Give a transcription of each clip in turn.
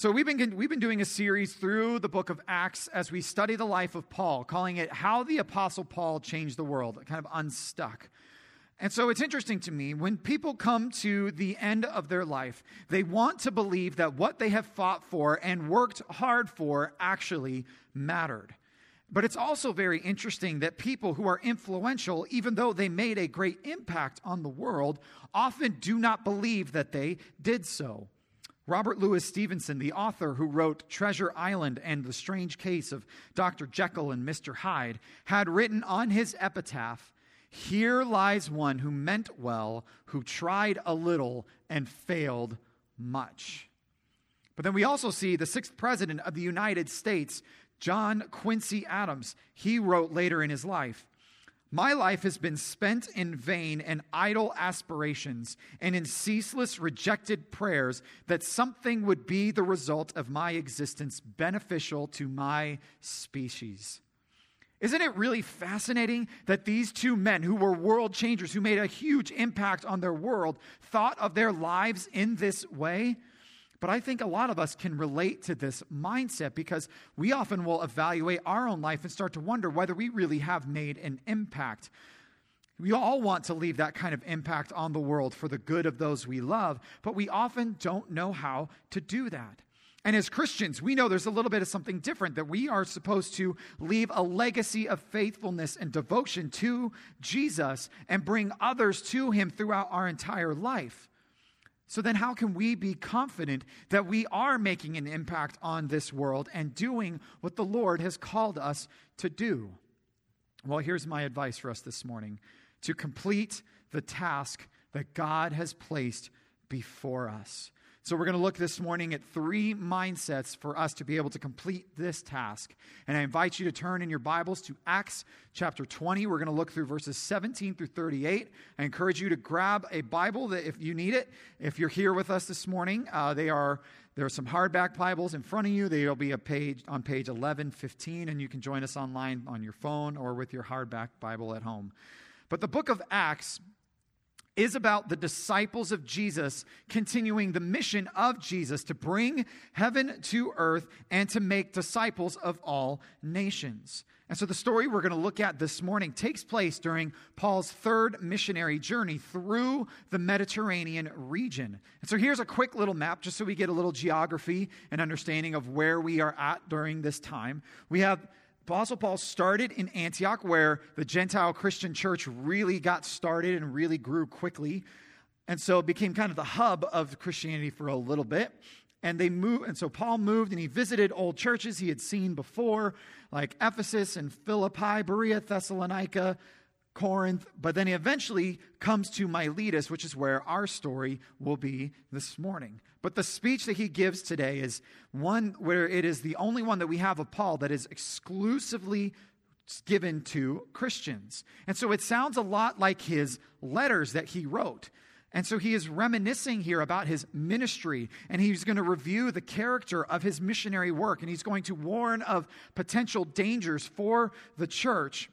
So, we've been, we've been doing a series through the book of Acts as we study the life of Paul, calling it How the Apostle Paul Changed the World, kind of unstuck. And so it's interesting to me when people come to the end of their life, they want to believe that what they have fought for and worked hard for actually mattered. But it's also very interesting that people who are influential, even though they made a great impact on the world, often do not believe that they did so. Robert Louis Stevenson, the author who wrote Treasure Island and The Strange Case of Dr. Jekyll and Mr. Hyde, had written on his epitaph Here lies one who meant well, who tried a little and failed much. But then we also see the sixth president of the United States, John Quincy Adams. He wrote later in his life my life has been spent in vain and idle aspirations and in ceaseless rejected prayers that something would be the result of my existence beneficial to my species. Isn't it really fascinating that these two men, who were world changers, who made a huge impact on their world, thought of their lives in this way? But I think a lot of us can relate to this mindset because we often will evaluate our own life and start to wonder whether we really have made an impact. We all want to leave that kind of impact on the world for the good of those we love, but we often don't know how to do that. And as Christians, we know there's a little bit of something different that we are supposed to leave a legacy of faithfulness and devotion to Jesus and bring others to Him throughout our entire life. So then, how can we be confident that we are making an impact on this world and doing what the Lord has called us to do? Well, here's my advice for us this morning to complete the task that God has placed before us. So, we're going to look this morning at three mindsets for us to be able to complete this task. And I invite you to turn in your Bibles to Acts chapter 20. We're going to look through verses 17 through 38. I encourage you to grab a Bible that if you need it. If you're here with us this morning, uh, they are there are some hardback Bibles in front of you. They'll be a page on page 11, 15, and you can join us online on your phone or with your hardback Bible at home. But the book of Acts is about the disciples of Jesus continuing the mission of Jesus to bring heaven to earth and to make disciples of all nations. And so the story we're going to look at this morning takes place during Paul's third missionary journey through the Mediterranean region. And so here's a quick little map just so we get a little geography and understanding of where we are at during this time. We have Apostle Paul started in Antioch, where the Gentile Christian church really got started and really grew quickly. And so it became kind of the hub of Christianity for a little bit. And they moved, and so Paul moved and he visited old churches he had seen before, like Ephesus and Philippi, Berea, Thessalonica, Corinth, but then he eventually comes to Miletus, which is where our story will be this morning. But the speech that he gives today is one where it is the only one that we have of Paul that is exclusively given to Christians. And so it sounds a lot like his letters that he wrote. And so he is reminiscing here about his ministry, and he's going to review the character of his missionary work, and he's going to warn of potential dangers for the church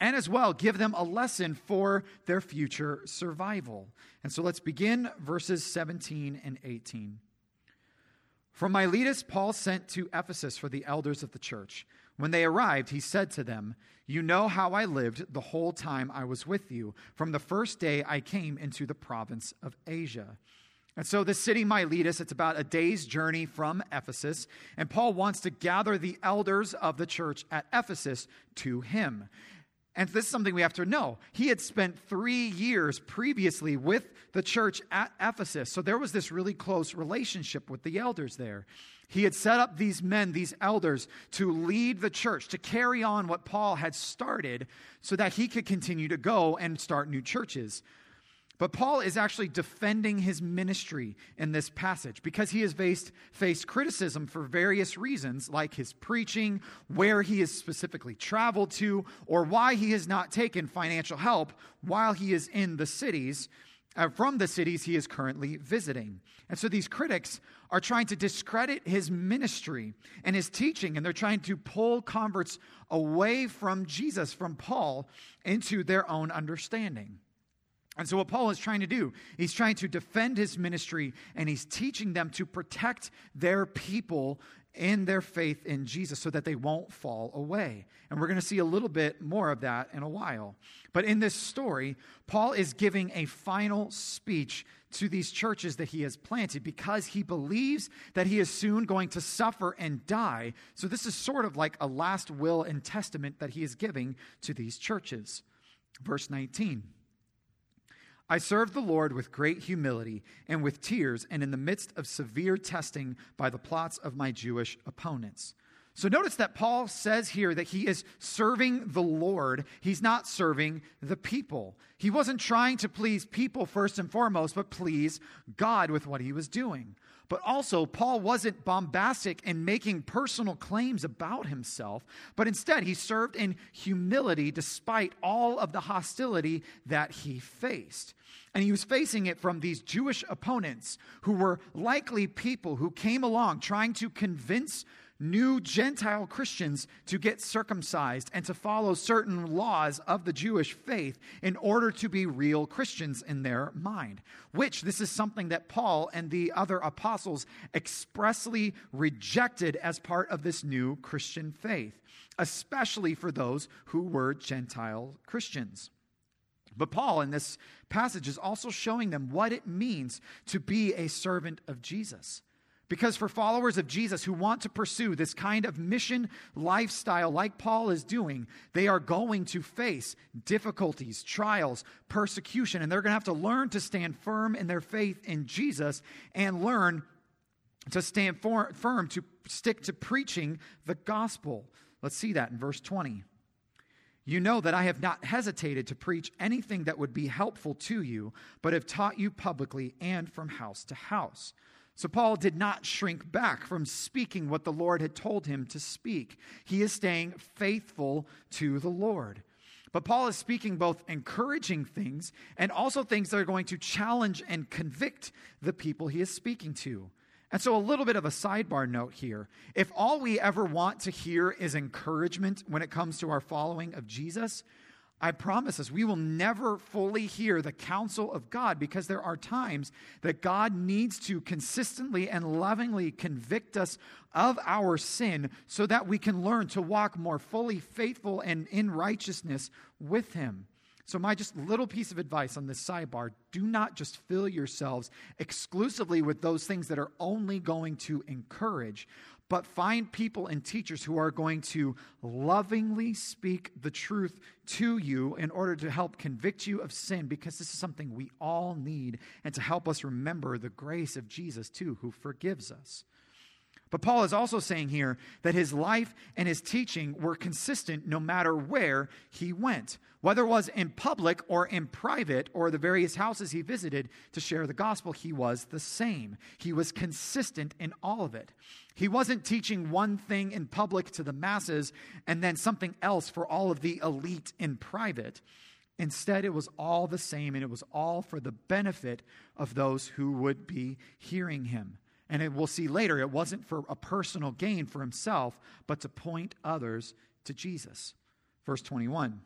and as well give them a lesson for their future survival. And so let's begin verses 17 and 18. From Miletus, Paul sent to Ephesus for the elders of the church. When they arrived, he said to them, You know how I lived the whole time I was with you, from the first day I came into the province of Asia. And so, the city Miletus, it's about a day's journey from Ephesus, and Paul wants to gather the elders of the church at Ephesus to him. And this is something we have to know. He had spent three years previously with the church at Ephesus. So there was this really close relationship with the elders there. He had set up these men, these elders, to lead the church, to carry on what Paul had started so that he could continue to go and start new churches. But Paul is actually defending his ministry in this passage because he has faced, faced criticism for various reasons, like his preaching, where he has specifically traveled to, or why he has not taken financial help while he is in the cities, uh, from the cities he is currently visiting. And so these critics are trying to discredit his ministry and his teaching, and they're trying to pull converts away from Jesus, from Paul, into their own understanding. And so, what Paul is trying to do, he's trying to defend his ministry and he's teaching them to protect their people in their faith in Jesus so that they won't fall away. And we're going to see a little bit more of that in a while. But in this story, Paul is giving a final speech to these churches that he has planted because he believes that he is soon going to suffer and die. So, this is sort of like a last will and testament that he is giving to these churches. Verse 19. I served the Lord with great humility and with tears, and in the midst of severe testing by the plots of my Jewish opponents. So notice that Paul says here that he is serving the Lord. He's not serving the people. He wasn't trying to please people first and foremost, but please God with what he was doing. But also, Paul wasn't bombastic in making personal claims about himself, but instead he served in humility despite all of the hostility that he faced. And he was facing it from these Jewish opponents who were likely people who came along trying to convince new Gentile Christians to get circumcised and to follow certain laws of the Jewish faith in order to be real Christians in their mind. Which, this is something that Paul and the other apostles expressly rejected as part of this new Christian faith, especially for those who were Gentile Christians. But Paul, in this passage, is also showing them what it means to be a servant of Jesus. Because for followers of Jesus who want to pursue this kind of mission lifestyle like Paul is doing, they are going to face difficulties, trials, persecution, and they're going to have to learn to stand firm in their faith in Jesus and learn to stand for, firm to stick to preaching the gospel. Let's see that in verse 20. You know that I have not hesitated to preach anything that would be helpful to you, but have taught you publicly and from house to house. So Paul did not shrink back from speaking what the Lord had told him to speak. He is staying faithful to the Lord. But Paul is speaking both encouraging things and also things that are going to challenge and convict the people he is speaking to. And so, a little bit of a sidebar note here. If all we ever want to hear is encouragement when it comes to our following of Jesus, I promise us, we will never fully hear the counsel of God because there are times that God needs to consistently and lovingly convict us of our sin so that we can learn to walk more fully faithful and in righteousness with Him. So, my just little piece of advice on this sidebar do not just fill yourselves exclusively with those things that are only going to encourage, but find people and teachers who are going to lovingly speak the truth to you in order to help convict you of sin, because this is something we all need, and to help us remember the grace of Jesus, too, who forgives us. But Paul is also saying here that his life and his teaching were consistent no matter where he went, whether it was in public or in private or the various houses he visited to share the gospel, he was the same. He was consistent in all of it. He wasn't teaching one thing in public to the masses and then something else for all of the elite in private. Instead, it was all the same and it was all for the benefit of those who would be hearing him. And it, we'll see later, it wasn't for a personal gain for himself, but to point others to Jesus. Verse 21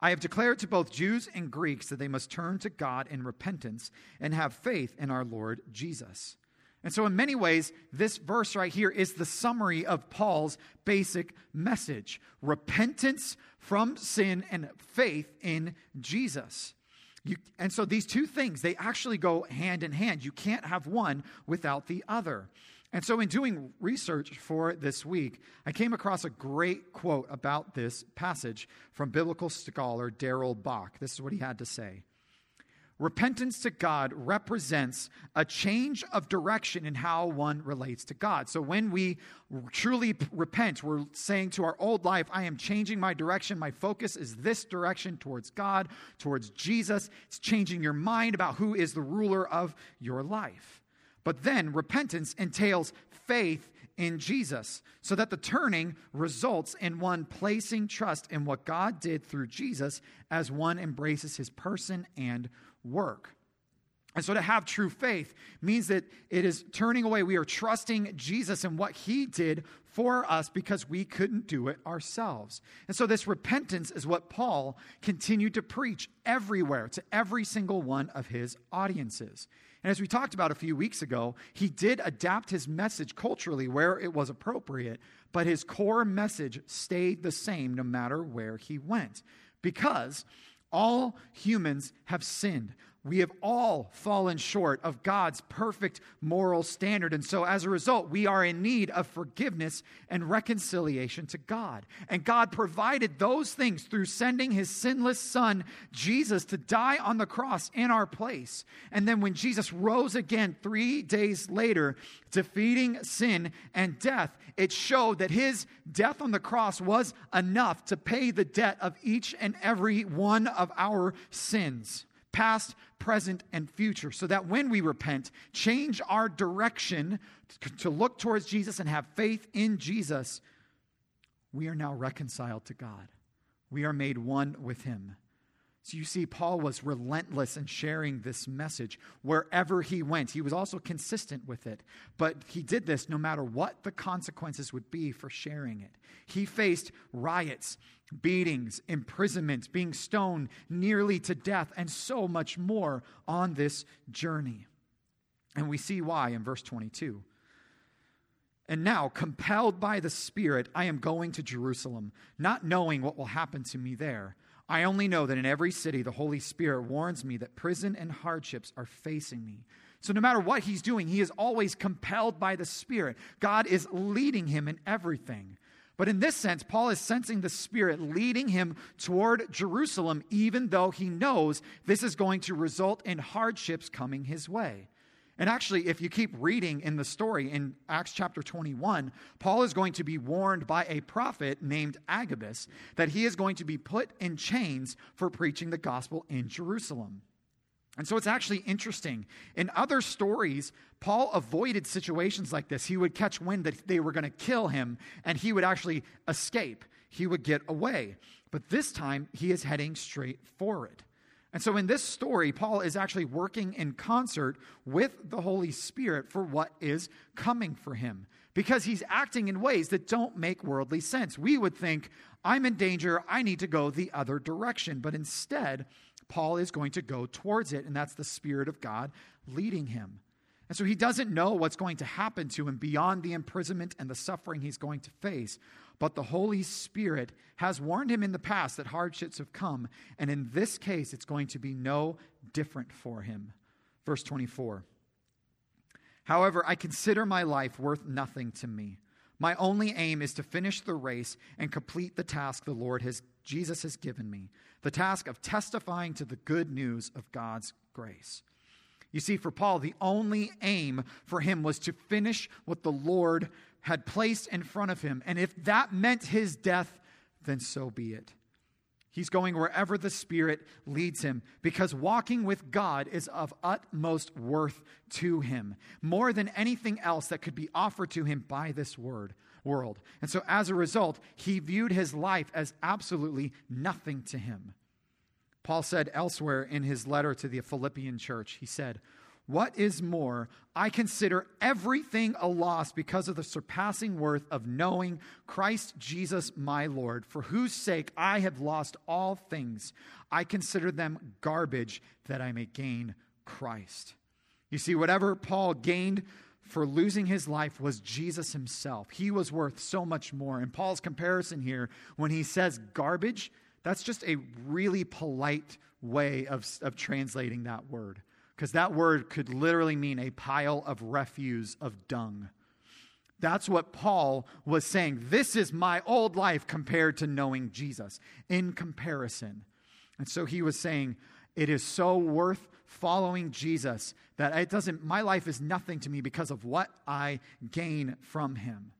I have declared to both Jews and Greeks that they must turn to God in repentance and have faith in our Lord Jesus. And so, in many ways, this verse right here is the summary of Paul's basic message repentance from sin and faith in Jesus. You, and so these two things, they actually go hand in hand. You can't have one without the other. And so, in doing research for this week, I came across a great quote about this passage from biblical scholar Darrell Bock. This is what he had to say Repentance to God represents a change of direction in how one relates to God. So when we truly repent, we're saying to our old life, I am changing my direction. My focus is this direction towards God, towards Jesus. It's changing your mind about who is the ruler of your life. But then repentance entails faith in Jesus, so that the turning results in one placing trust in what God did through Jesus as one embraces his person and work. And so to have true faith means that it is turning away. We are trusting Jesus and what he did for us because we couldn't do it ourselves. And so this repentance is what Paul continued to preach everywhere to every single one of his audiences. And as we talked about a few weeks ago, he did adapt his message culturally where it was appropriate, but his core message stayed the same no matter where he went. Because all humans have sinned. We have all fallen short of God's perfect moral standard. And so, as a result, we are in need of forgiveness and reconciliation to God. And God provided those things through sending his sinless son, Jesus, to die on the cross in our place. And then, when Jesus rose again three days later, defeating sin and death, it showed that his death on the cross was enough to pay the debt of each and every one of our sins past, present, and future, so that when we repent, change our direction to look towards Jesus and have faith in Jesus, we are now reconciled to God. We are made one with Him. So you see, Paul was relentless in sharing this message wherever he went. He was also consistent with it, but he did this no matter what the consequences would be for sharing it. He faced riots, beatings, imprisonment, being stoned nearly to death, and so much more on this journey. And we see why in verse 22. And now, compelled by the Spirit, I am going to Jerusalem, not knowing what will happen to me there. I only know that in every city the Holy Spirit warns me that prison and hardships are facing me. So, no matter what he's doing, he is always compelled by the Spirit. God is leading him in everything. But in this sense, Paul is sensing the Spirit leading him toward Jerusalem, even though he knows this is going to result in hardships coming his way. And actually, if you keep reading in the story in Acts chapter 21, Paul is going to be warned by a prophet named Agabus that he is going to be put in chains for preaching the gospel in Jerusalem. And so it's actually interesting. In other stories, Paul avoided situations like this. He would catch wind that they were going to kill him, and he would actually escape. He would get away. But this time, he is heading straight for it. And so in this story, Paul is actually working in concert with the Holy Spirit for what is coming for him because he's acting in ways that don't make worldly sense. We would think, I'm in danger, I need to go the other direction. But instead, Paul is going to go towards it, and that's the Spirit of God leading him. And so he doesn't know what's going to happen to him beyond the imprisonment and the suffering he's going to face. But the Holy Spirit has warned him in the past that hardships have come. And in this case, it's going to be no different for him. Verse 24. However, I consider my life worth nothing to me. My only aim is to finish the race and complete the task the Lord has, Jesus has given me the task of testifying to the good news of God's grace. You see, for Paul, the only aim for him was to finish what the Lord had placed in front of him. And if that meant his death, then so be it. He's going wherever the Spirit leads him because walking with God is of utmost worth to him, more than anything else that could be offered to him by this word, world. And so as a result, he viewed his life as absolutely nothing to him. Paul said elsewhere in his letter to the Philippian church, he said, what is more, I consider everything a loss because of the surpassing worth of knowing Christ Jesus my Lord, for whose sake I have lost all things. I consider them garbage that I may gain Christ. You see, whatever Paul gained for losing his life was Jesus himself. He was worth so much more. And Paul's comparison here, when he says garbage, that's just a really polite way of, of translating that word because that word could literally mean a pile of refuse, of dung. That's what Paul was saying. This is my old life compared to knowing Jesus in comparison. And so he was saying, it is so worth following Jesus that it doesn't, my life is nothing to me because of what I gain from him.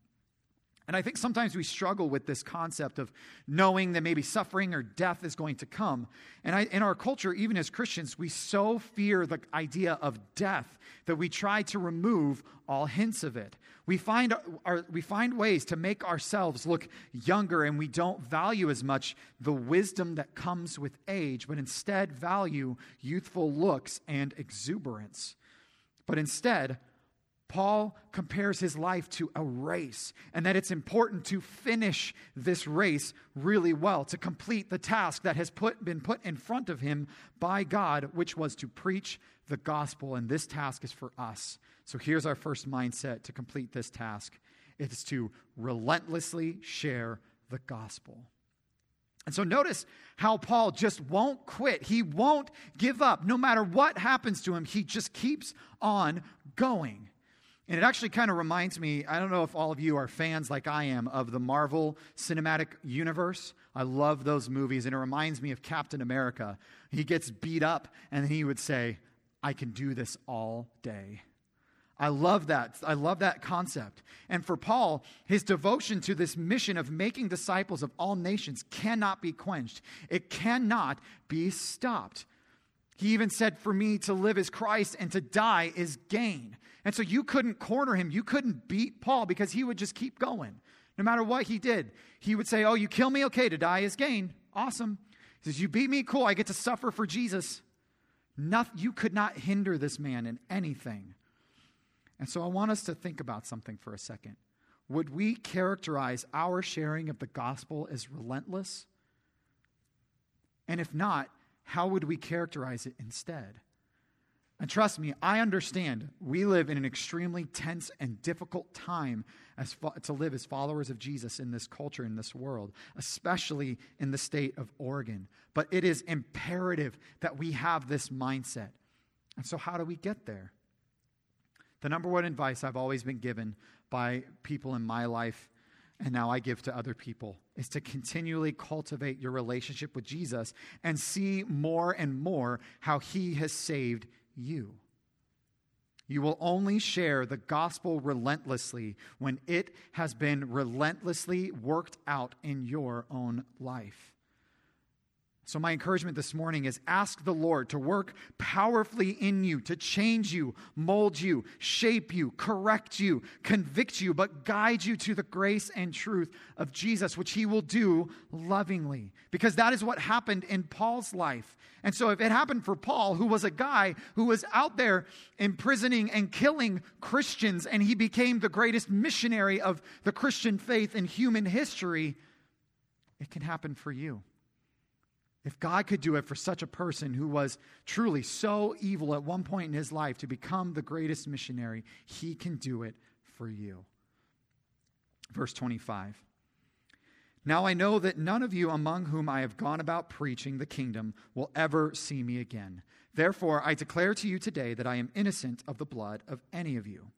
And I think sometimes we struggle with this concept of knowing that maybe suffering or death is going to come. And I, in our culture, even as Christians, we so fear the idea of death that we try to remove all hints of it. We find, our, we find ways to make ourselves look younger, and we don't value as much the wisdom that comes with age, but instead value youthful looks and exuberance. But instead, Paul compares his life to a race, and that it's important to finish this race really well, to complete the task that has put, been put in front of him by God, which was to preach the gospel. And this task is for us. So here's our first mindset to complete this task it is to relentlessly share the gospel. And so notice how Paul just won't quit. He won't give up. No matter what happens to him, he just keeps on going. And it actually kind of reminds me I don't know if all of you are fans like I am of the Marvel Cinematic Universe. I love those movies, and it reminds me of Captain America. He gets beat up, and he would say, I can do this all day. I love that. I love that concept. And for Paul, his devotion to this mission of making disciples of all nations cannot be quenched, it cannot be stopped. He even said, For me to live is Christ and to die is gain. And so you couldn't corner him. You couldn't beat Paul because he would just keep going. No matter what he did, he would say, Oh, you kill me? Okay, to die is gain. Awesome. He says, You beat me? Cool. I get to suffer for Jesus. Nothing, you could not hinder this man in anything. And so I want us to think about something for a second. Would we characterize our sharing of the gospel as relentless? And if not, how would we characterize it instead? And trust me, I understand we live in an extremely tense and difficult time as fo- to live as followers of Jesus in this culture, in this world, especially in the state of Oregon. But it is imperative that we have this mindset. And so, how do we get there? The number one advice I've always been given by people in my life, and now I give to other people, is to continually cultivate your relationship with Jesus and see more and more how he has saved you. You will only share the gospel relentlessly when it has been relentlessly worked out in your own life. So, my encouragement this morning is ask the Lord to work powerfully in you, to change you, mold you, shape you, correct you, convict you, but guide you to the grace and truth of Jesus, which He will do lovingly. Because that is what happened in Paul's life. And so, if it happened for Paul, who was a guy who was out there imprisoning and killing Christians, and he became the greatest missionary of the Christian faith in human history, it can happen for you. If God could do it for such a person who was truly so evil at one point in his life to become the greatest missionary, he can do it for you. Verse 25. Now I know that none of you among whom I have gone about preaching the kingdom will ever see me again. Therefore, I declare to you today that I am innocent of the blood of any of you.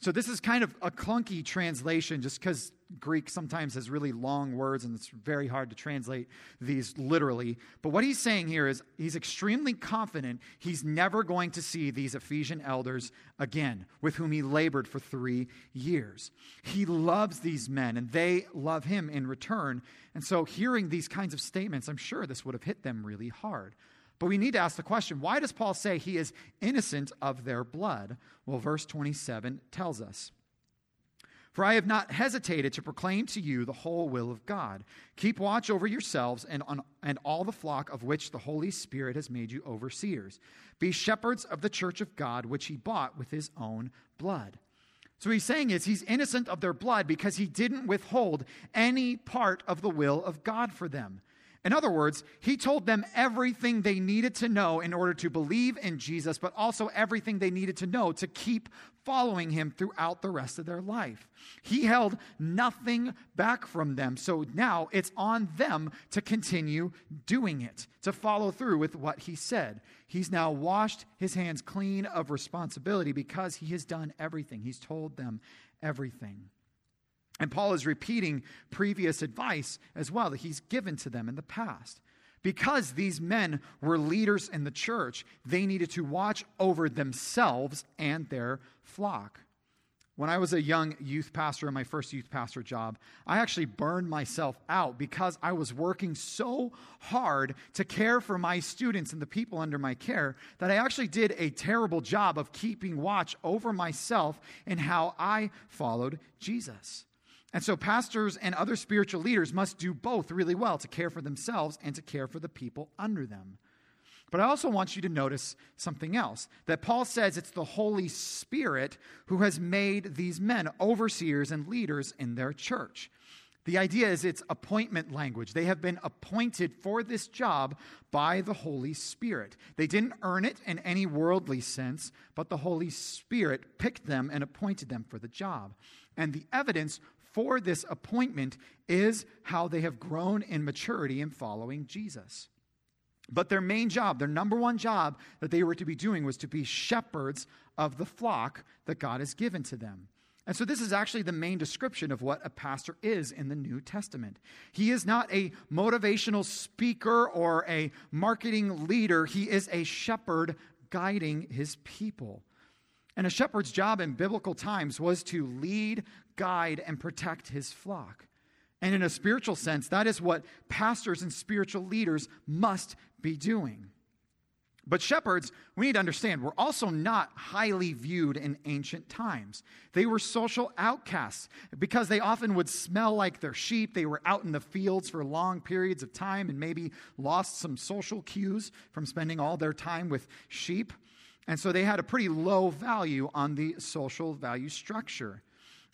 So, this is kind of a clunky translation just because Greek sometimes has really long words and it's very hard to translate these literally. But what he's saying here is he's extremely confident he's never going to see these Ephesian elders again, with whom he labored for three years. He loves these men and they love him in return. And so, hearing these kinds of statements, I'm sure this would have hit them really hard. But we need to ask the question why does Paul say he is innocent of their blood? Well, verse 27 tells us. For I have not hesitated to proclaim to you the whole will of God. Keep watch over yourselves and, on, and all the flock of which the Holy Spirit has made you overseers. Be shepherds of the church of God, which he bought with his own blood. So he's saying is he's innocent of their blood because he didn't withhold any part of the will of God for them. In other words, he told them everything they needed to know in order to believe in Jesus, but also everything they needed to know to keep following him throughout the rest of their life. He held nothing back from them. So now it's on them to continue doing it, to follow through with what he said. He's now washed his hands clean of responsibility because he has done everything. He's told them everything. And Paul is repeating previous advice as well that he's given to them in the past. Because these men were leaders in the church, they needed to watch over themselves and their flock. When I was a young youth pastor in my first youth pastor job, I actually burned myself out because I was working so hard to care for my students and the people under my care that I actually did a terrible job of keeping watch over myself and how I followed Jesus. And so, pastors and other spiritual leaders must do both really well to care for themselves and to care for the people under them. But I also want you to notice something else that Paul says it's the Holy Spirit who has made these men overseers and leaders in their church. The idea is it's appointment language. They have been appointed for this job by the Holy Spirit. They didn't earn it in any worldly sense, but the Holy Spirit picked them and appointed them for the job. And the evidence for this appointment is how they have grown in maturity in following Jesus. But their main job, their number one job that they were to be doing was to be shepherds of the flock that God has given to them. And so, this is actually the main description of what a pastor is in the New Testament. He is not a motivational speaker or a marketing leader, he is a shepherd guiding his people. And a shepherd's job in biblical times was to lead, guide, and protect his flock. And in a spiritual sense, that is what pastors and spiritual leaders must be doing. But shepherds, we need to understand, were also not highly viewed in ancient times. They were social outcasts because they often would smell like their sheep. They were out in the fields for long periods of time and maybe lost some social cues from spending all their time with sheep. And so they had a pretty low value on the social value structure.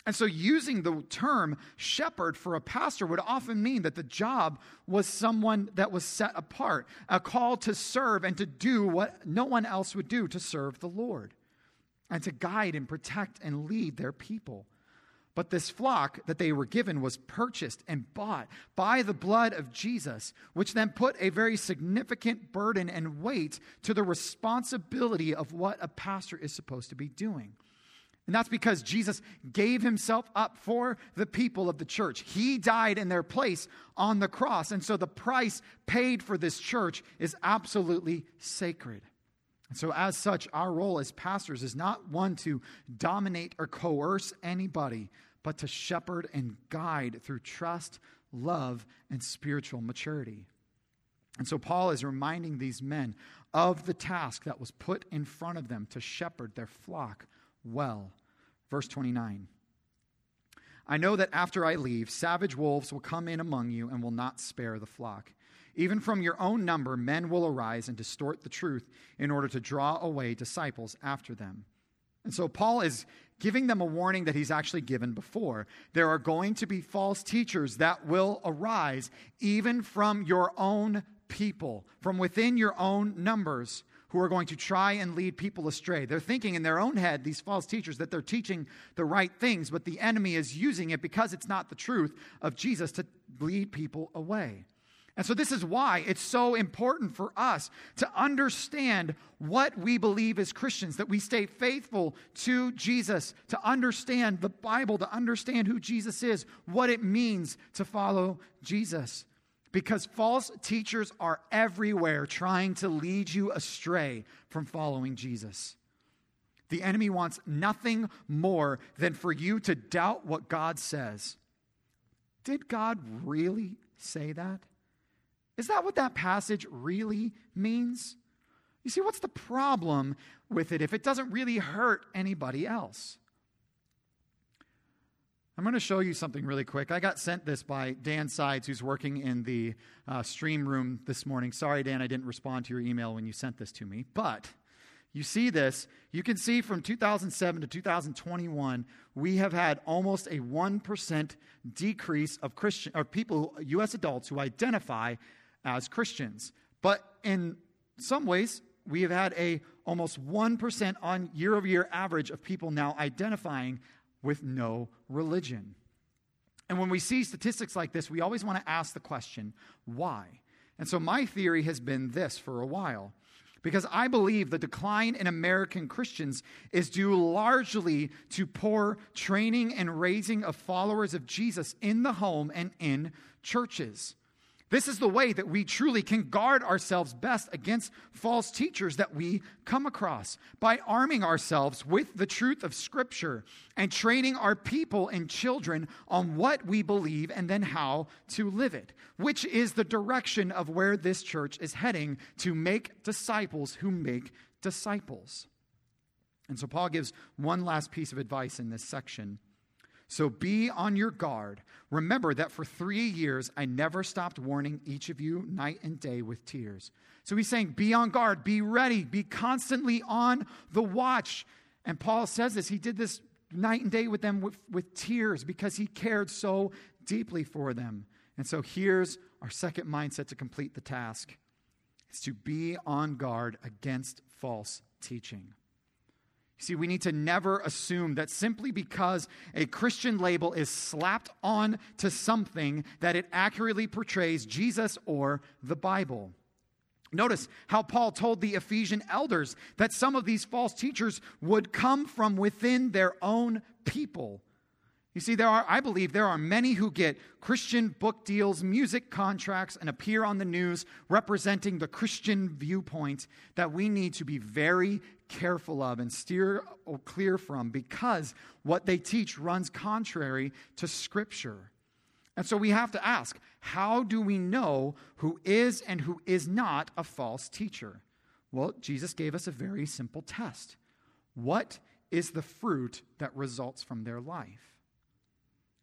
And so, using the term shepherd for a pastor would often mean that the job was someone that was set apart, a call to serve and to do what no one else would do to serve the Lord, and to guide and protect and lead their people. But this flock that they were given was purchased and bought by the blood of Jesus, which then put a very significant burden and weight to the responsibility of what a pastor is supposed to be doing. And that's because Jesus gave himself up for the people of the church. He died in their place on the cross. And so the price paid for this church is absolutely sacred. And so, as such, our role as pastors is not one to dominate or coerce anybody, but to shepherd and guide through trust, love, and spiritual maturity. And so, Paul is reminding these men of the task that was put in front of them to shepherd their flock well. Verse 29. I know that after I leave, savage wolves will come in among you and will not spare the flock. Even from your own number, men will arise and distort the truth in order to draw away disciples after them. And so Paul is giving them a warning that he's actually given before. There are going to be false teachers that will arise, even from your own people, from within your own numbers who are going to try and lead people astray. They're thinking in their own head, these false teachers, that they're teaching the right things, but the enemy is using it because it's not the truth of Jesus to lead people away. And so, this is why it's so important for us to understand what we believe as Christians, that we stay faithful to Jesus, to understand the Bible, to understand who Jesus is, what it means to follow Jesus because false teachers are everywhere trying to lead you astray from following Jesus. The enemy wants nothing more than for you to doubt what God says. Did God really say that? Is that what that passage really means? You see, what's the problem with it if it doesn't really hurt anybody else? I'm going to show you something really quick. I got sent this by Dan Sides, who's working in the uh, stream room this morning. Sorry, Dan, I didn't respond to your email when you sent this to me. But you see this. You can see from 2007 to 2021, we have had almost a 1% decrease of Christian or people, U.S. adults who identify as Christians. But in some ways, we have had a almost 1% on year over year average of people now identifying with no religion. And when we see statistics like this, we always want to ask the question, why? And so my theory has been this for a while. Because I believe the decline in American Christians is due largely to poor training and raising of followers of Jesus in the home and in churches. This is the way that we truly can guard ourselves best against false teachers that we come across by arming ourselves with the truth of Scripture and training our people and children on what we believe and then how to live it, which is the direction of where this church is heading to make disciples who make disciples. And so Paul gives one last piece of advice in this section so be on your guard. Remember that for three years I never stopped warning each of you night and day with tears. So he's saying, be on guard, be ready, be constantly on the watch. And Paul says this. He did this night and day with them with, with tears because he cared so deeply for them. And so here's our second mindset to complete the task it's to be on guard against false teaching. See, we need to never assume that simply because a Christian label is slapped on to something that it accurately portrays Jesus or the Bible. Notice how Paul told the Ephesian elders that some of these false teachers would come from within their own people. You see, there are, I believe, there are many who get Christian book deals, music contracts, and appear on the news representing the Christian viewpoint that we need to be very careful of and steer clear from because what they teach runs contrary to Scripture. And so we have to ask how do we know who is and who is not a false teacher? Well, Jesus gave us a very simple test. What is the fruit that results from their life?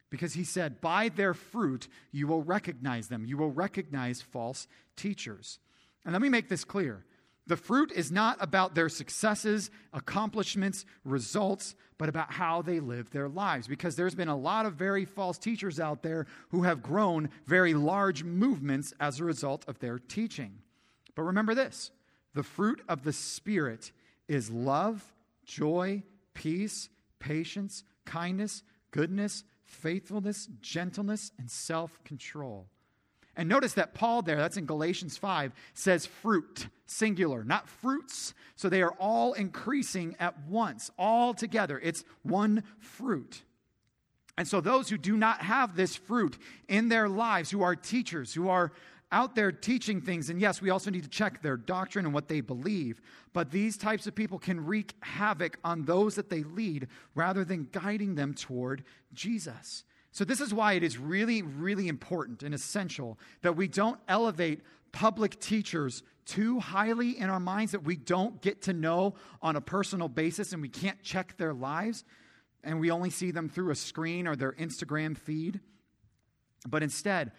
Because he said, By their fruit you will recognize them. You will recognize false teachers. And let me make this clear the fruit is not about their successes, accomplishments, results, but about how they live their lives. Because there's been a lot of very false teachers out there who have grown very large movements as a result of their teaching. But remember this the fruit of the Spirit is love, joy, peace, patience, kindness, goodness, faithfulness, gentleness, and self control. And notice that Paul there, that's in Galatians 5, says fruit, singular, not fruits. So they are all increasing at once, all together. It's one fruit. And so those who do not have this fruit in their lives, who are teachers, who are out there teaching things, and yes, we also need to check their doctrine and what they believe, but these types of people can wreak havoc on those that they lead rather than guiding them toward Jesus. So, this is why it is really, really important and essential that we don't elevate public teachers too highly in our minds that we don't get to know on a personal basis and we can't check their lives and we only see them through a screen or their Instagram feed. But instead,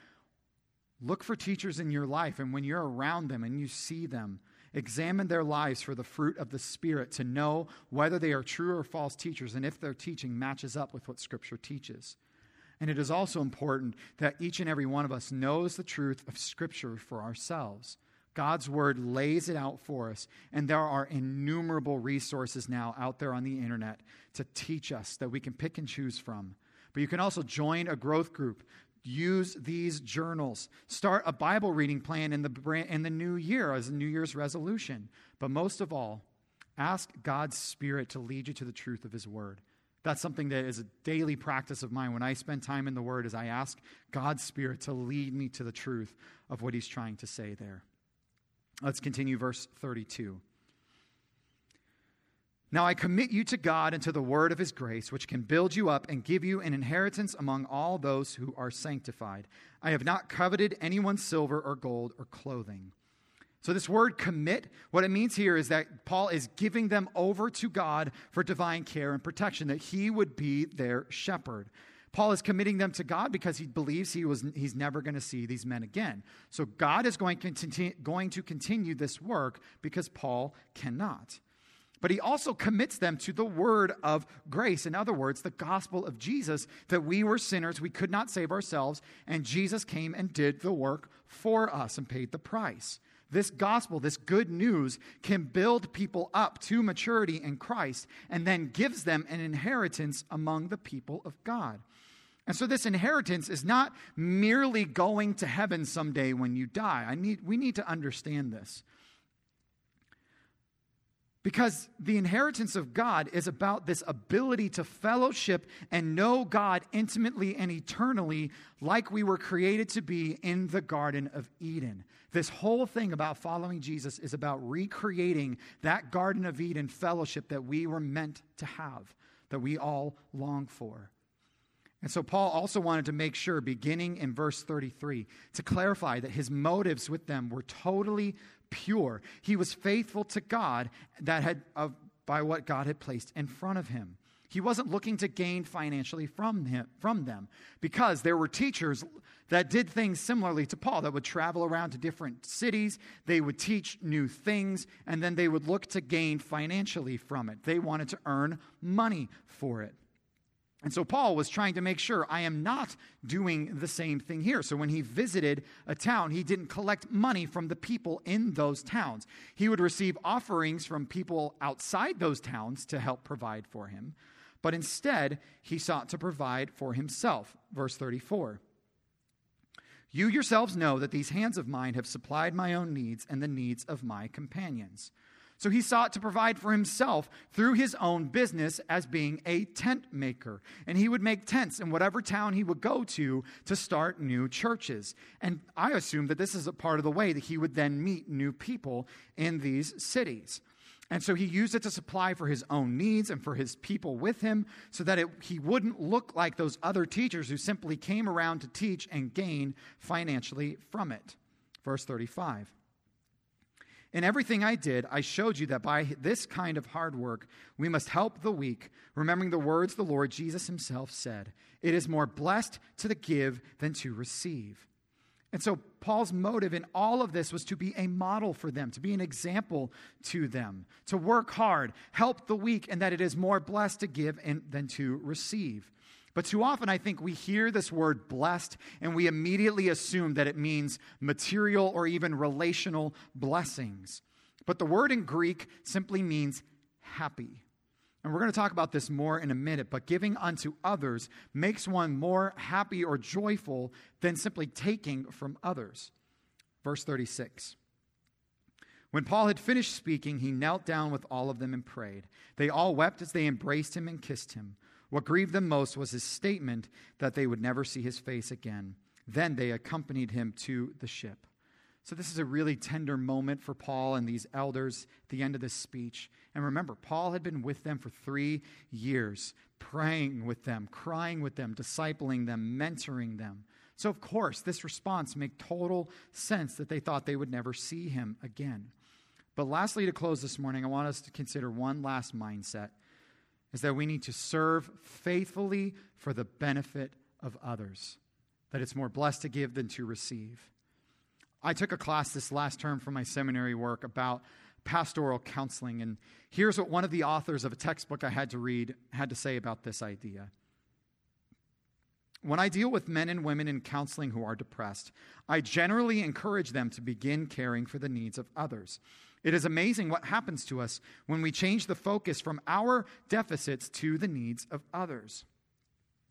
look for teachers in your life, and when you're around them and you see them, examine their lives for the fruit of the Spirit to know whether they are true or false teachers and if their teaching matches up with what Scripture teaches. And it is also important that each and every one of us knows the truth of Scripture for ourselves. God's Word lays it out for us, and there are innumerable resources now out there on the internet to teach us that we can pick and choose from. But you can also join a growth group. Use these journals. Start a Bible reading plan in the, in the new year as a New Year's resolution. But most of all, ask God's Spirit to lead you to the truth of His Word. That's something that is a daily practice of mine when I spend time in the Word, is I ask God's Spirit to lead me to the truth of what He's trying to say there. Let's continue verse 32. Now I commit you to God and to the word of his grace, which can build you up and give you an inheritance among all those who are sanctified. I have not coveted anyone's silver or gold or clothing. So, this word commit, what it means here is that Paul is giving them over to God for divine care and protection, that he would be their shepherd. Paul is committing them to God because he believes he was, he's never going to see these men again. So, God is going, continue, going to continue this work because Paul cannot. But he also commits them to the word of grace. In other words, the gospel of Jesus, that we were sinners, we could not save ourselves, and Jesus came and did the work for us and paid the price. This gospel, this good news, can build people up to maturity in Christ and then gives them an inheritance among the people of God. And so, this inheritance is not merely going to heaven someday when you die. I need, we need to understand this. Because the inheritance of God is about this ability to fellowship and know God intimately and eternally, like we were created to be in the Garden of Eden. This whole thing about following Jesus is about recreating that Garden of Eden fellowship that we were meant to have, that we all long for. And so, Paul also wanted to make sure, beginning in verse 33, to clarify that his motives with them were totally pure. He was faithful to God that had, by what God had placed in front of him. He wasn't looking to gain financially from, him, from them because there were teachers that did things similarly to Paul that would travel around to different cities. They would teach new things and then they would look to gain financially from it. They wanted to earn money for it. And so Paul was trying to make sure I am not doing the same thing here. So when he visited a town, he didn't collect money from the people in those towns. He would receive offerings from people outside those towns to help provide for him. But instead, he sought to provide for himself. Verse 34. You yourselves know that these hands of mine have supplied my own needs and the needs of my companions. So he sought to provide for himself through his own business as being a tent maker. And he would make tents in whatever town he would go to to start new churches. And I assume that this is a part of the way that he would then meet new people in these cities. And so he used it to supply for his own needs and for his people with him so that it, he wouldn't look like those other teachers who simply came around to teach and gain financially from it. Verse 35. In everything I did, I showed you that by this kind of hard work, we must help the weak, remembering the words the Lord Jesus himself said It is more blessed to the give than to receive. And so, Paul's motive in all of this was to be a model for them, to be an example to them, to work hard, help the weak, and that it is more blessed to give than to receive. But too often, I think we hear this word blessed and we immediately assume that it means material or even relational blessings. But the word in Greek simply means happy. And we're going to talk about this more in a minute, but giving unto others makes one more happy or joyful than simply taking from others. Verse 36. When Paul had finished speaking, he knelt down with all of them and prayed. They all wept as they embraced him and kissed him. What grieved them most was his statement that they would never see his face again. Then they accompanied him to the ship. So, this is a really tender moment for Paul and these elders at the end of this speech. And remember, Paul had been with them for three years, praying with them, crying with them, discipling them, mentoring them. So, of course, this response made total sense that they thought they would never see him again. But lastly, to close this morning, I want us to consider one last mindset is that we need to serve faithfully for the benefit of others, that it's more blessed to give than to receive. I took a class this last term for my seminary work about pastoral counseling, and here's what one of the authors of a textbook I had to read had to say about this idea. When I deal with men and women in counseling who are depressed, I generally encourage them to begin caring for the needs of others. It is amazing what happens to us when we change the focus from our deficits to the needs of others.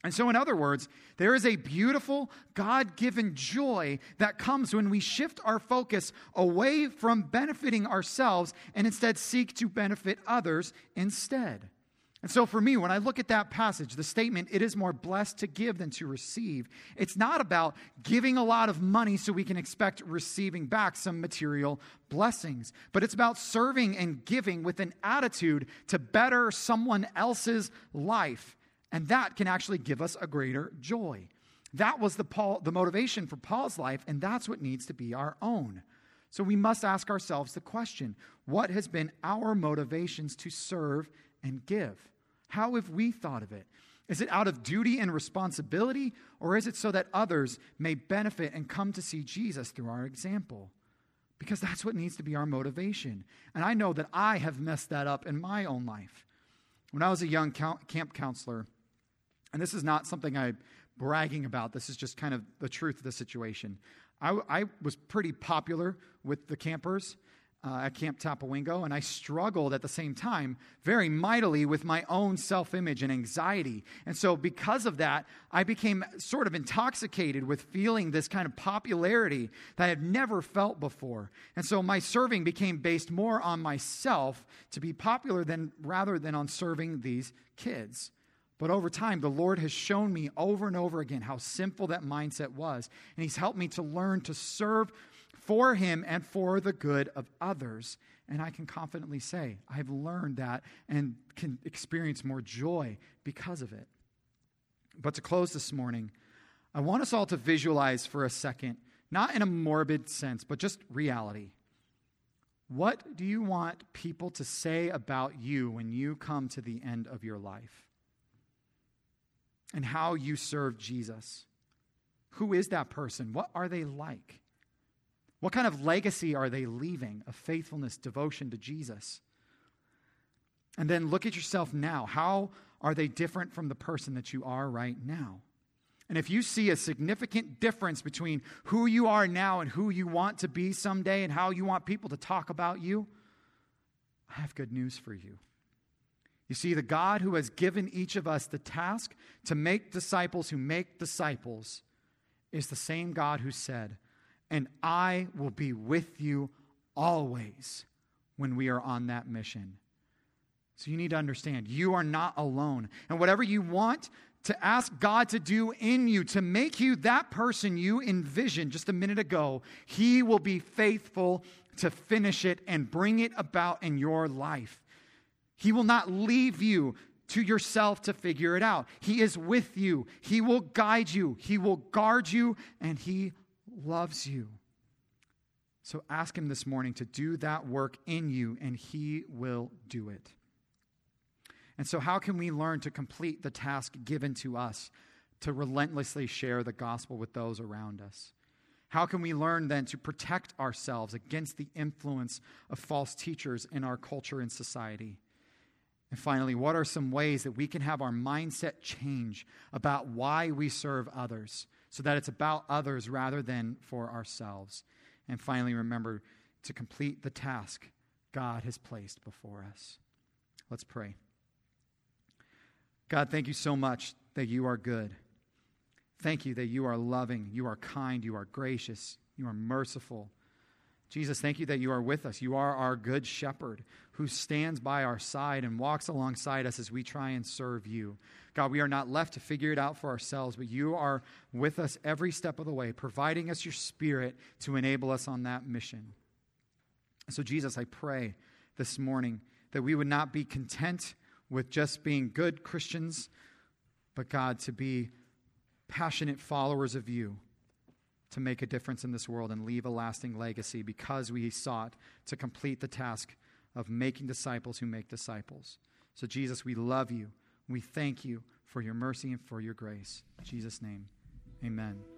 And so, in other words, there is a beautiful God given joy that comes when we shift our focus away from benefiting ourselves and instead seek to benefit others instead. And so, for me, when I look at that passage, the statement, it is more blessed to give than to receive, it's not about giving a lot of money so we can expect receiving back some material blessings, but it's about serving and giving with an attitude to better someone else's life. And that can actually give us a greater joy. That was the, Paul, the motivation for Paul's life, and that's what needs to be our own. So we must ask ourselves the question what has been our motivations to serve and give? How have we thought of it? Is it out of duty and responsibility, or is it so that others may benefit and come to see Jesus through our example? Because that's what needs to be our motivation. And I know that I have messed that up in my own life. When I was a young camp counselor, and this is not something I'm bragging about, this is just kind of the truth of the situation. I, I was pretty popular with the campers. uh, at Camp Tapawingo, and I struggled at the same time very mightily with my own self image and anxiety. And so, because of that, I became sort of intoxicated with feeling this kind of popularity that I had never felt before. And so, my serving became based more on myself to be popular than rather than on serving these kids. But over time, the Lord has shown me over and over again how simple that mindset was. And He's helped me to learn to serve for him and for the good of others. And I can confidently say, I've learned that and can experience more joy because of it. But to close this morning, I want us all to visualize for a second, not in a morbid sense, but just reality. What do you want people to say about you when you come to the end of your life? And how you serve Jesus? Who is that person? What are they like? What kind of legacy are they leaving of faithfulness, devotion to Jesus? And then look at yourself now. How are they different from the person that you are right now? And if you see a significant difference between who you are now and who you want to be someday and how you want people to talk about you, I have good news for you. You see, the God who has given each of us the task to make disciples who make disciples is the same God who said, and I will be with you always when we are on that mission. So you need to understand you are not alone. And whatever you want to ask God to do in you, to make you that person you envisioned just a minute ago, He will be faithful to finish it and bring it about in your life. He will not leave you to yourself to figure it out. He is with you, He will guide you, He will guard you, and He loves you. So ask Him this morning to do that work in you, and He will do it. And so, how can we learn to complete the task given to us to relentlessly share the gospel with those around us? How can we learn then to protect ourselves against the influence of false teachers in our culture and society? And finally, what are some ways that we can have our mindset change about why we serve others so that it's about others rather than for ourselves. And finally, remember to complete the task God has placed before us. Let's pray. God, thank you so much that you are good. Thank you that you are loving, you are kind, you are gracious, you are merciful. Jesus, thank you that you are with us. You are our good shepherd who stands by our side and walks alongside us as we try and serve you. God, we are not left to figure it out for ourselves, but you are with us every step of the way, providing us your spirit to enable us on that mission. So, Jesus, I pray this morning that we would not be content with just being good Christians, but God, to be passionate followers of you to make a difference in this world and leave a lasting legacy because we sought to complete the task of making disciples who make disciples. So, Jesus, we love you. We thank you for your mercy and for your grace. In Jesus' name, amen.